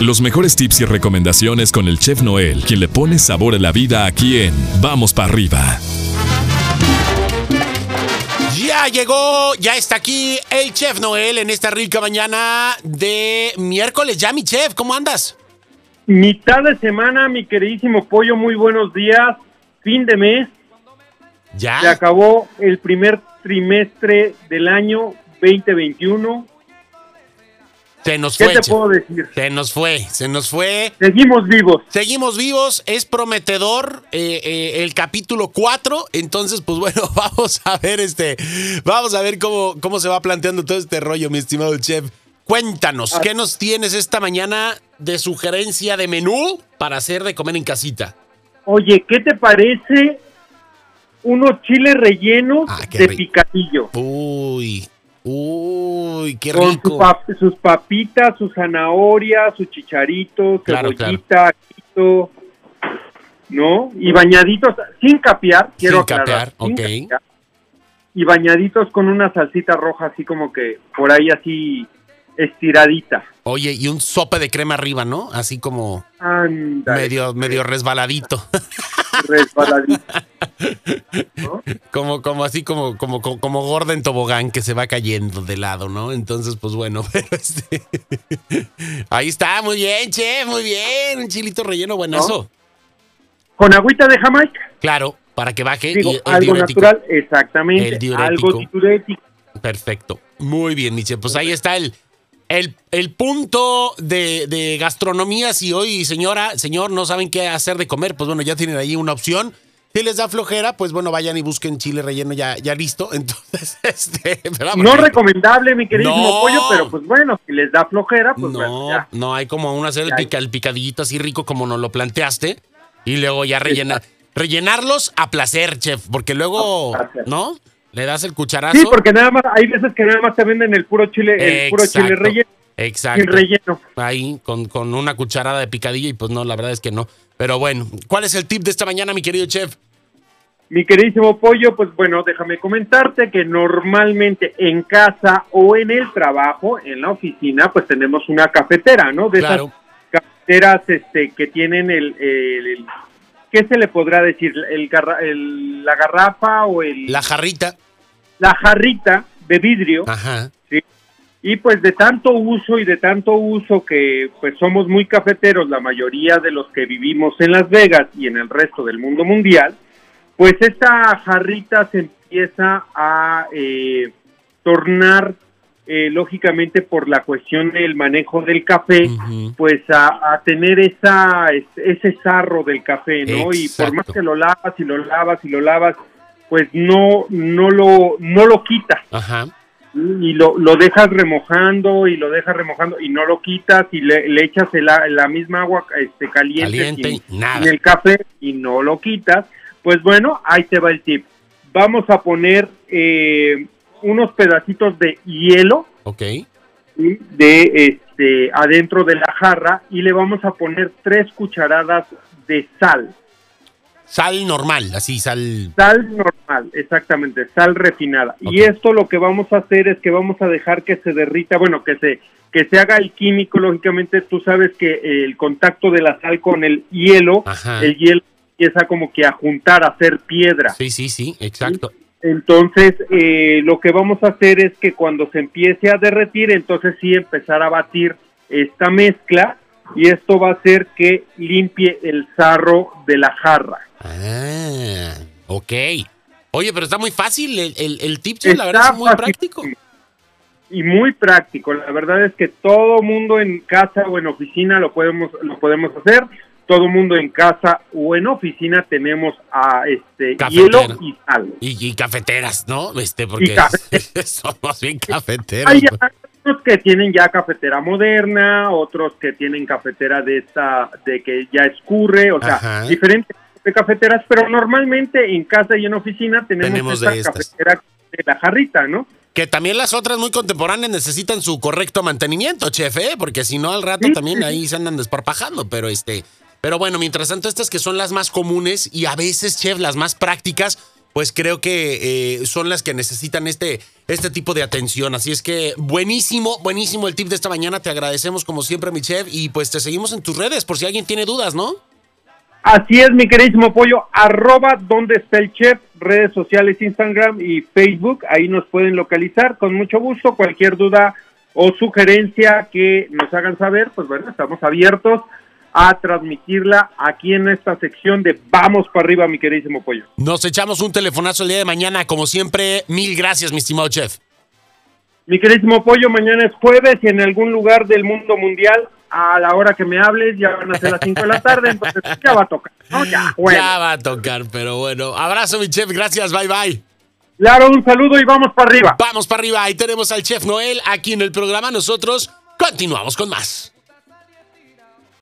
Los mejores tips y recomendaciones con el chef Noel, quien le pone sabor a la vida aquí en Vamos para arriba. Ya llegó, ya está aquí el chef Noel en esta rica mañana de miércoles. Ya, mi chef, ¿cómo andas? Mitad de semana, mi queridísimo pollo, muy buenos días. Fin de mes. Ya. Se acabó el primer trimestre del año 2021. Se nos ¿Qué fue. te chef. puedo decir? Se nos fue, se nos fue. Seguimos vivos. Seguimos vivos, es prometedor eh, eh, el capítulo 4, entonces pues bueno, vamos a ver este, vamos a ver cómo, cómo se va planteando todo este rollo, mi estimado chef. Cuéntanos, ¿qué nos tienes esta mañana de sugerencia de menú para hacer de comer en casita? Oye, ¿qué te parece unos chiles rellenos Ah, qué de rico. picadillo? Uy, uy, qué Con su rico. pap- sus papitas, su zanahoria, su chicharito, Claro, cebollita, ajito, ¿no? Y bañaditos, sin capear, quiero Sin aclarar. capear, ok. capear. Y bañaditos con una salsita roja así como que por ahí así estiradita. Oye, y un sope de crema arriba, ¿no? Así como medio, medio resbaladito. resbaladita. ¿no? Como, como así, como, como, como, como gorda en tobogán que se va cayendo de lado, ¿no? Entonces, pues bueno, pero este. Ahí está, muy bien, che, muy bien. Un chilito relleno buenazo. Con agüita de Jamaica. Claro, para que baje. Digo, y el algo diurético. natural, exactamente. El diurético. Algo diurético. Perfecto. Muy bien, Miche. Pues ahí está el, el, el punto de, de gastronomía. Si hoy, señora, señor, no saben qué hacer de comer, pues bueno, ya tienen ahí una opción. Si les da flojera, pues bueno, vayan y busquen chile relleno ya, ya listo. Entonces, este. vamos, No recomendable, mi querido No. pollo, pero pues bueno, si les da flojera, pues bueno, No, ya. no hay como aún hacer el, Ya. pica- el picadillito así rico como nos lo planteaste. Y luego ya rellenar. Rellenarlos a placer, chef, porque luego. ¿no? Le das el cucharazo. Sí, porque nada más, hay veces que nada más te venden el puro chile, el puro chile relleno, Exacto. sin relleno. Ahí, con, con una cucharada de picadillo, y pues no, la verdad es que no. Pero bueno, ¿cuál es el tip de esta mañana, mi querido chef? Mi queridísimo pollo, pues bueno, déjame comentarte que normalmente en casa o en el trabajo, en la oficina, pues tenemos una cafetera, ¿no? De Claro. esas cafeteras este, que tienen el- ¿qué se le podrá decir? El, la garrafa o el, La jarrita. la jarrita de vidrio. Ajá. Y pues de tanto uso y de tanto uso que pues somos muy cafeteros, la mayoría de los que vivimos en Las Vegas y en el resto del mundo mundial, pues esta jarrita se empieza a eh, tornar, eh, lógicamente por la cuestión del manejo del café, pues a, a tener esa es- ese sarro del café, ¿no? Y por más que lo lavas y lo lavas y lo lavas, pues no no lo no lo quitas Ajá. y lo, lo dejas remojando y lo dejas remojando y no lo quitas y le, le echas el la misma agua este, caliente, Caliente sin- y nada. sin el café y no lo quitas, pues bueno, ahí te va el tip. Vamos a poner eh, unos pedacitos de hielo Ok. ¿sí? de este adentro de la jarra y le vamos a poner tres cucharadas de sal. Sal normal, así, sal. Sal normal, exactamente, sal refinada. Y esto lo que vamos a hacer es que vamos a dejar que se derrita, bueno, que se que se haga el químico, lógicamente tú sabes que el contacto de la sal con el hielo, Ajá. el hielo empieza como que a juntar, a hacer piedra. Sí, sí, sí, exacto. Entonces, eh, lo que vamos a hacer es que cuando se empiece a derretir, entonces sí empezar a batir esta mezcla y esto va a hacer que limpie el sarro de la jarra. Ah, ok. Oye, pero está muy fácil el, el, el tip, chef, la verdad Está es muy fácil. práctico. y muy práctico. La verdad es que todo mundo en casa o en oficina lo podemos lo podemos hacer. Todo mundo en casa o en oficina tenemos a este Cafetera. hielo y sal. Y, y cafeteras, ¿no? Este, porque somos bien cafeteros. Hay otros que tienen ya cafetera moderna, otros que tienen cafetera de esta de que ya escurre, o sea, Ajá. diferentes de cafeteras, pero normalmente en casa y en oficina tenemos, Tenemos esta de cafetera de la jarrita, ¿no? Que también las otras muy contemporáneas necesitan su correcto mantenimiento, chef, ¿eh? Porque si no, al rato Sí, también sí, ahí se andan desparpajando, pero este... Pero bueno, mientras tanto, estas que son las más comunes y a veces, chef, las más prácticas, pues creo que eh, son las que necesitan este, este tipo de atención. Así es que buenísimo, buenísimo el tip de esta mañana. Te agradecemos como siempre, mi chef, y pues te seguimos en tus redes por si alguien tiene dudas, ¿no? Así es, mi queridísimo pollo, arroba donde está el chef, redes sociales, Instagram y Facebook, ahí nos pueden localizar con mucho gusto, cualquier duda o sugerencia que nos hagan saber, pues bueno, estamos abiertos a transmitirla aquí en esta sección de Vamos para arriba, mi queridísimo pollo. Nos echamos un telefonazo el día de mañana, como siempre, mil gracias, mi estimado chef. Mi queridísimo pollo, mañana es jueves y en algún lugar del mundo mundial, a la hora que me hables, ya van a ser las 5 de la tarde, entonces ya va a tocar. Ya, ya va a tocar, pero bueno. Abrazo, mi chef, gracias, bye bye. Claro, un saludo y vamos para arriba. Vamos para arriba. Ahí tenemos al chef Noel aquí en el programa. Nosotros continuamos con más.